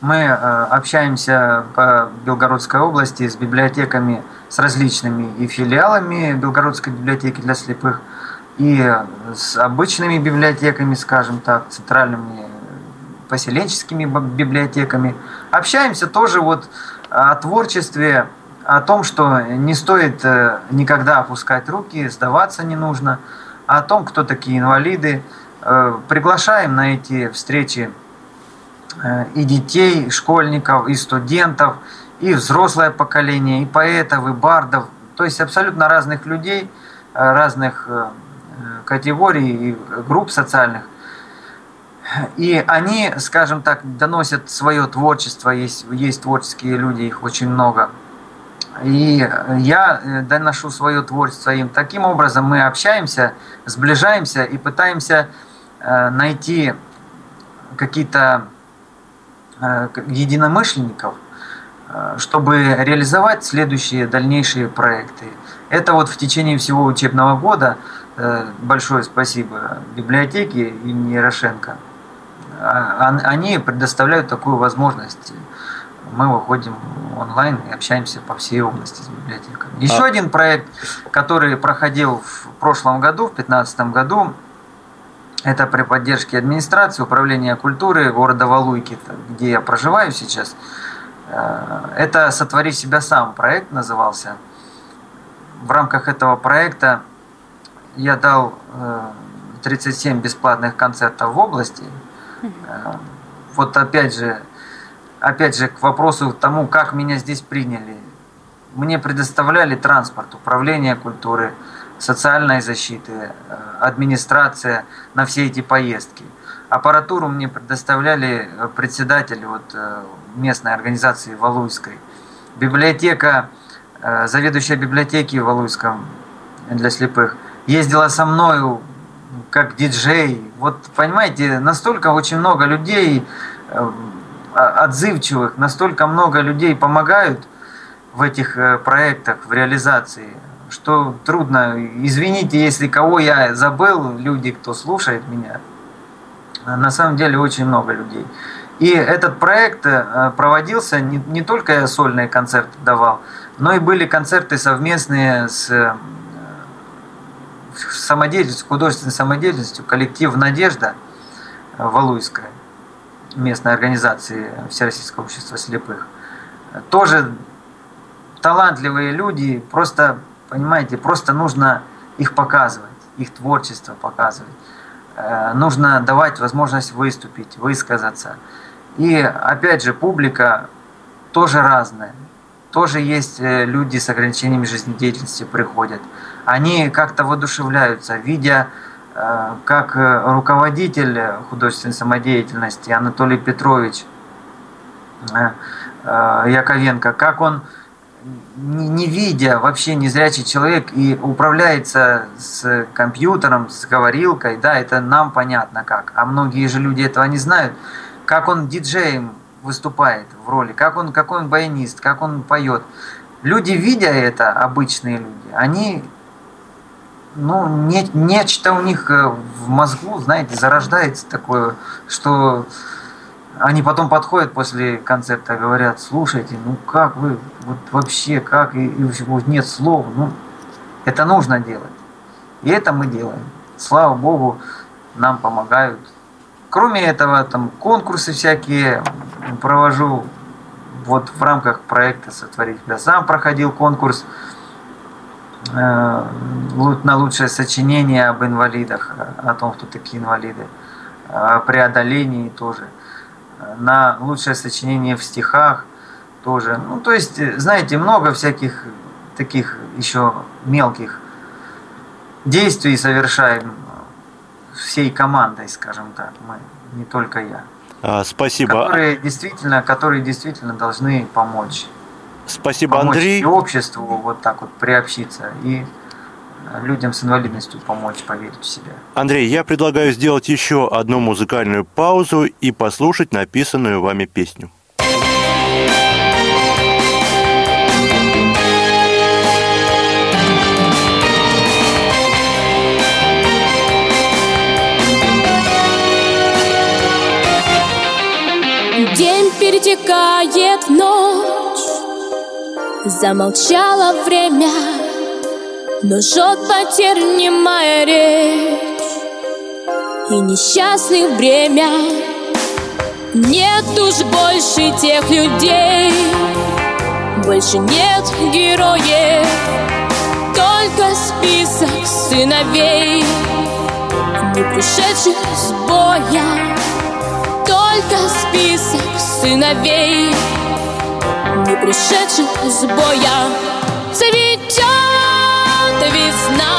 Мы э, общаемся по Белгородской области с библиотеками, с различными и филиалами Белгородской библиотеки для слепых – и с обычными библиотеками, скажем так, центральными поселенческими библиотеками. Общаемся тоже вот о творчестве, о том, что не стоит э, никогда опускать руки, сдаваться не нужно, о том, кто такие инвалиды. Э, приглашаем на эти встречи э, и детей, и школьников, и студентов, и взрослое поколение, и поэтов, и бардов, то есть абсолютно разных людей, разных категорий и групп социальных. И они, скажем так, доносят свое творчество, есть, есть творческие люди, их очень много. И я э, доношу свое творчество им. Таким образом мы общаемся, сближаемся и пытаемся э, найти какие-то э, единомышленников, чтобы реализовать следующие дальнейшие проекты. Это вот в течение всего учебного года Э, большое спасибо библиотеке имени Ярошенко. а, они предоставляют такую возможность. Мы выходим онлайн и общаемся по всей области с библиотеками. Еще а... один проект, который проходил в прошлом году, в 2015 году, это при поддержке администрации, управления культуры города Валуйки, где я проживаю сейчас. Э, это «Сотвори себя сам» проект назывался. В рамках этого проекта я дал 37 э, бесплатных концертов в области. Э, вот опять же, опять же к вопросу тому, как меня здесь приняли. Мне предоставляли транспорт, управление культуры, социальной защиты, э, администрация на все эти поездки. Аппаратуру мне предоставляли председатель вот местной организации Валуйской. Библиотека, заведующая библиотеки в Валуйском для слепых, ездила со мною как диджей. Вот понимаете, настолько очень много людей отзывчивых, настолько много людей помогают в этих проектах, в реализации что трудно. Извините, если кого я забыл, люди, кто слушает меня. На самом деле очень много людей. И этот проект э, проводился, не, не только я сольные концерты давал, но и были концерты совместные с э, самодеятельностью, художественной самодеятельностью, коллектив «Надежда» Валуйская, местной организации Всероссийского общества слепых. Тоже талантливые люди, просто Понимаете, просто нужно их показывать, их творчество показывать. Э, нужно давать возможность выступить, высказаться. И опять же, публика тоже разная. Тоже есть э, люди с ограничениями жизнедеятельности приходят. Они как-то воодушевляются, видя, э, как руководитель художественной самодеятельности Анатолий Петрович Яковенко, как он не видя, вообще незрячий человек и управляется с компьютером, с говорилкой, да, это нам понятно как. А многие же люди этого не знают. Как он диджеем выступает в роли, как он, какой он баянист, как он поет. Люди, видя это, обычные люди, они, ну, не, нечто у них э, в мозгу, знаете, зарождается такое, что они потом подходят после концерта, говорят, слушайте, ну как вы, вот вообще, как, и, и нет слов, ну, это нужно делать. И это мы делаем. Слава Богу, нам помогают. Кроме этого, там конкурсы всякие провожу. Вот в рамках проекта «Сотворить себя сам» проходил конкурс на лучшее сочинение об инвалидах, о том, кто такие инвалиды, о преодолении тоже – на лучшее сочинение в стихах тоже. Ну, то есть, знаете, много всяких таких еще мелких действий совершаем всей командой, скажем так, мы, не только я. А, спасибо. Которые действительно, которые действительно должны помочь. Спасибо, помочь Андрей. обществу вот так вот приобщиться и людям с инвалидностью помочь поверить в себя. Андрей, я предлагаю сделать еще одну музыкальную паузу и послушать написанную вами песню. Замолчало время но жжет потерь немая речь. И несчастных бремя Нет уж больше тех людей. Больше нет героев Только список сыновей. Не пришедших с боя Только список сыновей Не пришедших с боя Цветет весна.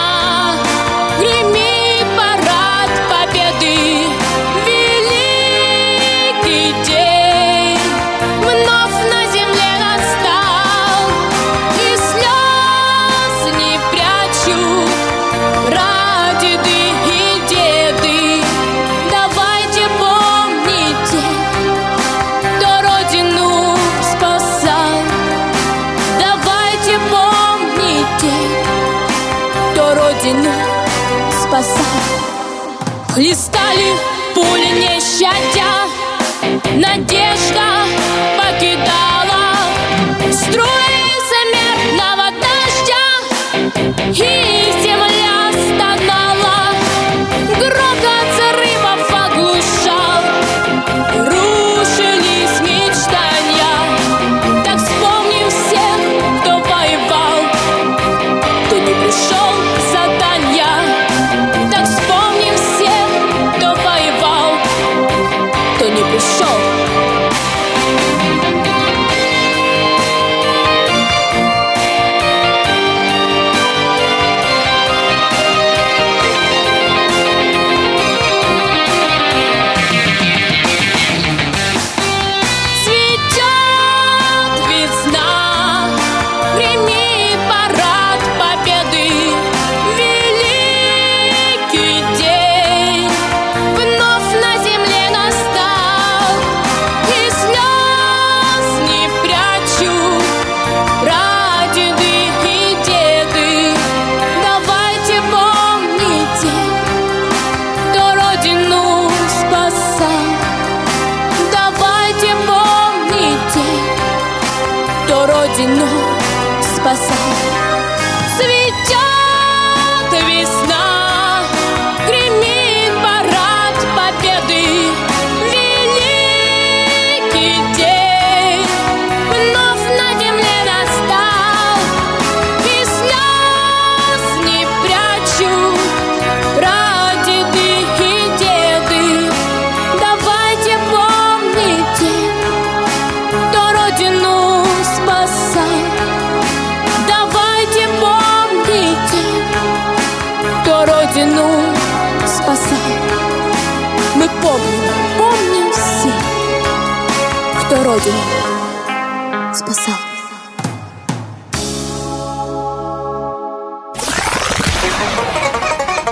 Родину спасал.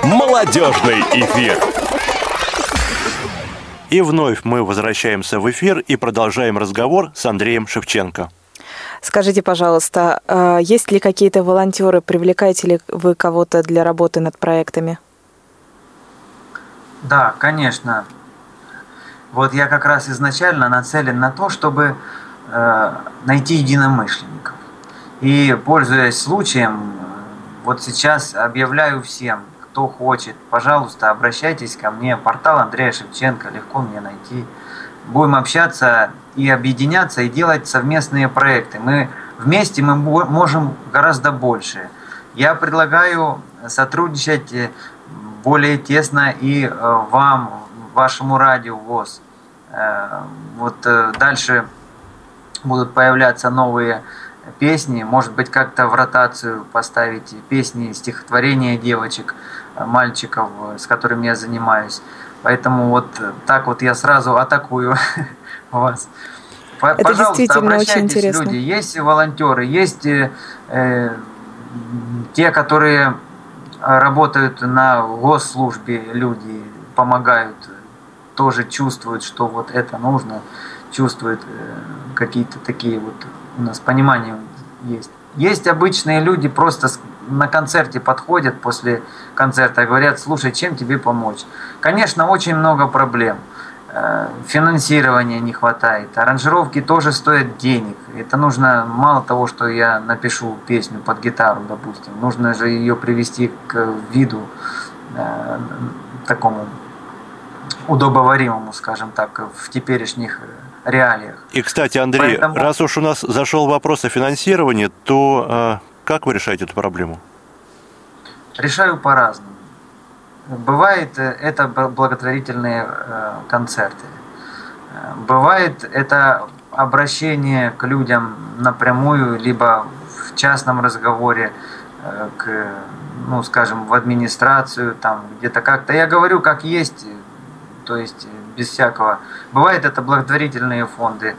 Молодежный эфир. И вновь мы возвращаемся в эфир и продолжаем разговор с Андреем Шевченко. Скажите, пожалуйста, а есть ли какие-то волонтеры, привлекаете ли вы кого-то для работы над проектами? Да, конечно. Вот я как раз изначально нацелен на то, чтобы э, найти единомышленников. И, пользуясь случаем, вот сейчас объявляю всем, кто хочет, пожалуйста, обращайтесь ко мне. Портал Андрея Шевченко, легко мне найти. Будем общаться и объединяться, и делать совместные проекты. Мы вместе мы можем гораздо больше. Я предлагаю сотрудничать э, более тесно и э, вам, вашему радио ВОЗ. Э, вот э, дальше будут появляться новые песни, может быть, как-то в ротацию поставить песни, стихотворения девочек, мальчиков, с которыми я занимаюсь. Поэтому вот так вот я сразу атакую вас. Это Пожалуйста, обращайтесь, очень люди. Есть волонтеры, есть э, те, которые работают на госслужбе, люди помогают тоже чувствует, что вот это нужно, чувствует э, какие-то такие вот у нас понимания есть. Есть обычные люди, просто на концерте подходят после концерта и говорят, слушай, чем тебе помочь? Конечно, очень много проблем. Э, финансирования не хватает, аранжировки тоже стоят денег. Это нужно, мало того, что я напишу песню под гитару, допустим, нужно же ее привести к виду э, такому удобоваримому, скажем так, в теперешних э, реалиях. И, кстати, Андрей, Поэтому... раз уж у нас зашел вопрос о финансировании, то э, как вы решаете эту проблему? Решаю по-разному. Бывает э, это благотворительные концерты. Бывает это обращение к людям напрямую, либо в частном разговоре к, ну, скажем, в администрацию, там где-то как-то. Я говорю, как есть, то есть э, без всякого. Бывает это благотворительные фонды,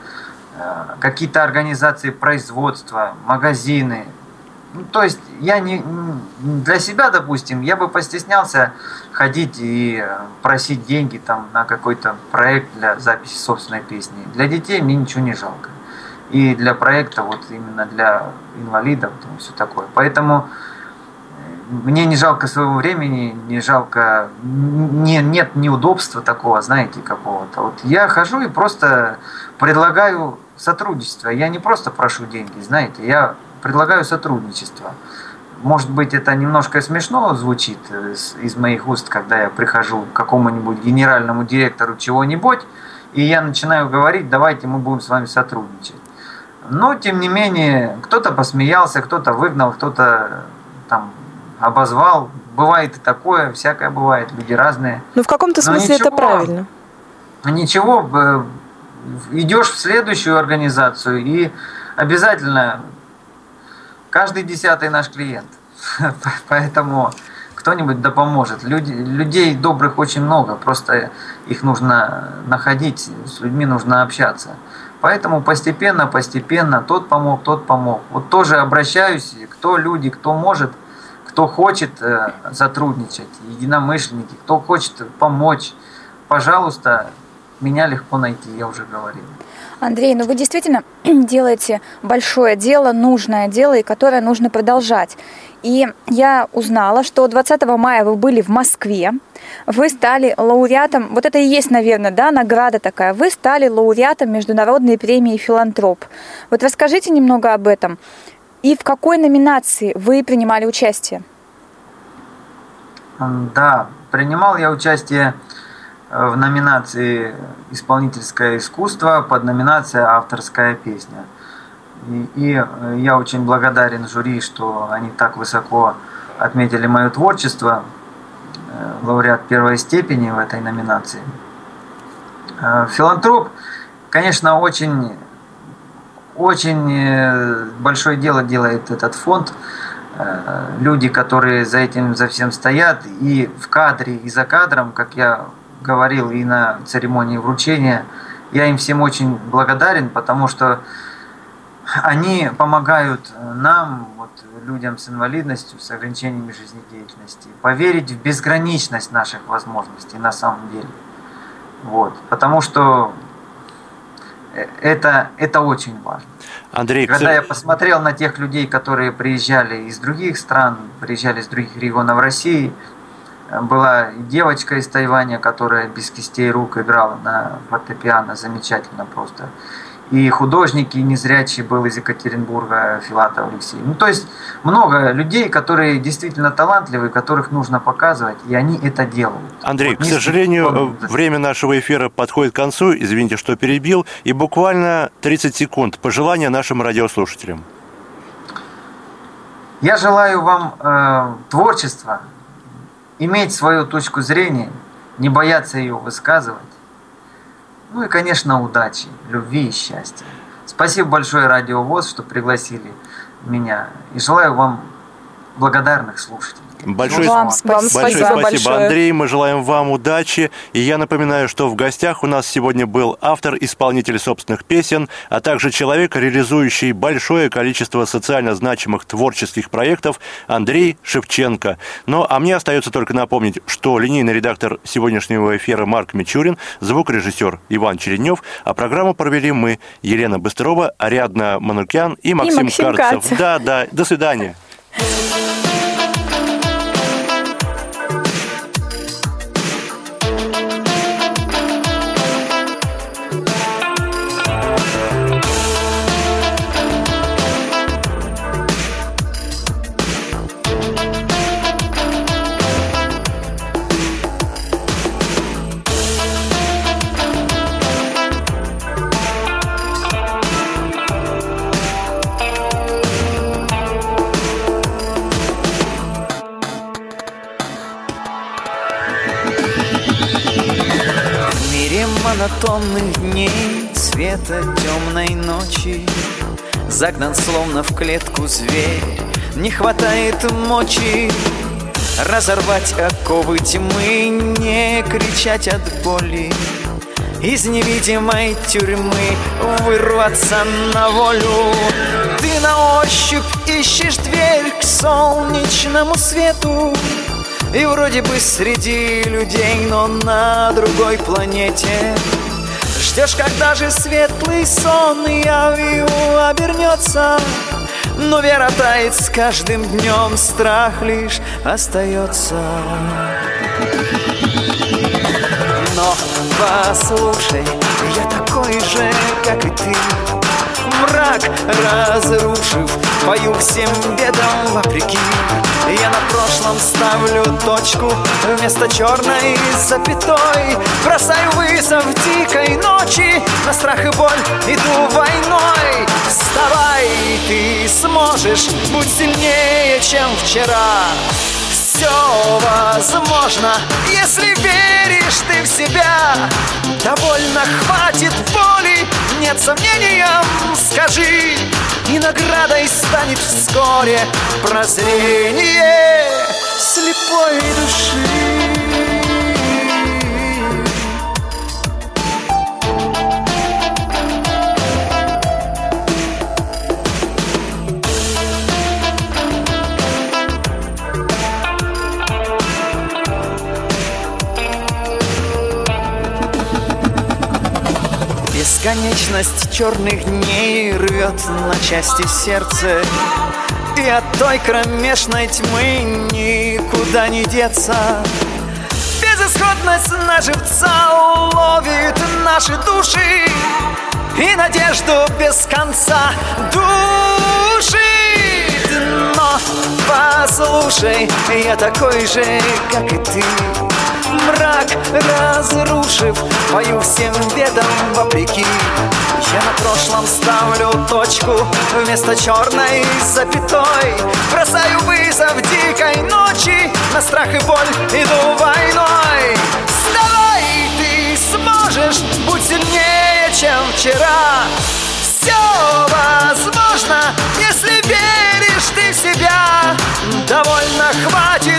э, какие-то организации производства, магазины. Ну, то есть я не для себя, допустим, я бы постеснялся ходить и э, просить деньги там на какой-то проект для записи собственной песни. Для детей мне ничего не жалко. И для проекта, вот именно для инвалидов, там, все такое. Поэтому мне не жалко своего времени, не жалко, не, нет неудобства такого, знаете, какого-то. Вот я хожу и просто предлагаю сотрудничество. Я не просто прошу деньги, знаете, я предлагаю сотрудничество. Может быть, это немножко смешно звучит из моих уст, когда я прихожу к какому-нибудь генеральному директору чего-нибудь, и я начинаю говорить, давайте мы будем с вами сотрудничать. Но, тем не менее, кто-то посмеялся, кто-то выгнал, кто-то там обозвал. Бывает и такое, всякое бывает, люди разные. Ну, в каком-то смысле ничего, это правильно. Ничего, э, идешь в следующую организацию и обязательно каждый десятый наш клиент. Поэтому кто-нибудь да поможет. Люди, людей добрых очень много, просто их нужно находить, с людьми нужно общаться. Поэтому постепенно, постепенно тот помог, тот помог. Вот тоже обращаюсь, кто люди, кто может, кто хочет э, сотрудничать, единомышленники, кто хочет помочь, пожалуйста, меня легко найти, я уже говорил. Андрей, ну вы действительно делаете большое дело, нужное дело, и которое нужно продолжать. И я узнала, что 20 мая вы были в Москве, вы стали лауреатом, вот это и есть, наверное, да, награда такая, вы стали лауреатом Международной премии «Филантроп». Вот расскажите немного об этом. И в какой номинации вы принимали участие? Да, принимал я участие э, в номинации «Исполнительское искусство» под номинацией «Авторская песня». И, и э, я очень благодарен жюри, что они так высоко отметили мое творчество, э, лауреат первой степени в этой номинации. Филантроп, конечно, очень, очень большое дело делает этот фонд – Э, люди, которые за этим за всем стоят, и в кадре, и за кадром, как я говорил и на церемонии вручения, я им всем очень благодарен, потому что они помогают нам, вот, людям с инвалидностью, с ограничениями жизнедеятельности, поверить в безграничность наших возможностей на самом деле. Вот. Потому что э, это, это очень важно. Андрей, когда я посмотрел на тех людей, которые приезжали из других стран, приезжали из других регионов России, была девочка из Тайваня, которая без кистей рук играла на фортепиано замечательно просто и художники, и незрячий был из Екатеринбурга, Филатов Алексей. Ну, то есть много людей, которые действительно талантливые, которых нужно показывать, и они это делают. Андрей, вот к сожалению, время нашего эфира подходит к концу, извините, что перебил, и буквально 30 секунд пожелания нашим радиослушателям. Я желаю вам э, творчества, иметь свою точку зрения, не бояться ее высказывать, ну и, конечно, удачи, любви и счастья. Спасибо большое Радио ВОЗ, что пригласили меня. И желаю вам благодарных слушателей. Большое, вам спасибо. большое спасибо, большое. Андрей. Мы желаем вам удачи. И я напоминаю, что в гостях у нас сегодня был автор, исполнитель собственных песен, а также человек, реализующий большое количество социально значимых творческих проектов Андрей Шевченко. Ну, а мне остается только напомнить, что линейный редактор сегодняшнего эфира Марк Мичурин, звукорежиссер Иван Череднев, а программу провели мы, Елена Быстрова, Ариадна Манукян и Максим, и Максим Карцев. Карцев. Да, да. До свидания. Монотонных дней Света темной ночи. Загнан словно в клетку зверь Не хватает мочи. Разорвать оковы тьмы Не кричать от боли. Из невидимой тюрьмы вырваться на волю. Ты на ощупь ищешь дверь к солнечному свету. И вроде бы среди людей, но на другой планете Ждешь, когда же светлый сон явью обернется. Но вера тает с каждым днем, страх лишь остается. Но послушай, я такой же, как и ты Мрак разрушив, пою всем бедам вопреки. Я на прошлом ставлю точку Вместо черной запятой. Бросаю вызов дикой ночи На страх и боль иду войной. Вставай, ты сможешь Будь сильнее, чем вчера. Все возможно, если веришь ты в себя. Довольно хватит боли, нет сомнениям, скажи И наградой станет вскоре прозрение слепой души Бесконечность черных дней рвет на части сердце. И от той кромешной тьмы никуда не деться. Безысходность на живца ловит наши души. И надежду без конца души. Послушай, я такой же, как и ты Мрак разрушив, пою всем бедам вопреки. Я на прошлом ставлю точку вместо черной запятой. Бросаю вызов дикой ночи, на страх и боль иду войной. Вставай, ты сможешь, будь сильнее, чем вчера. Все возможно, если веришь ты в себя. Довольно хватит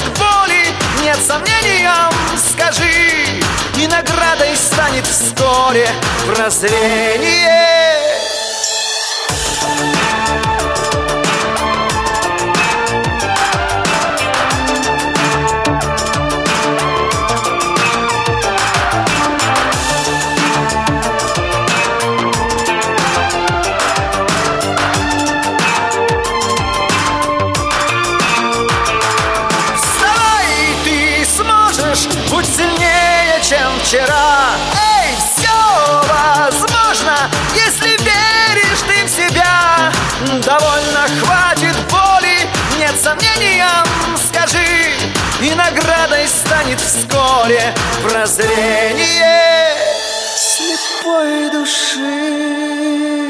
нет сомнениям, скажи И наградой станет вскоре прозрение Наградой станет вскоре прозрение слепой души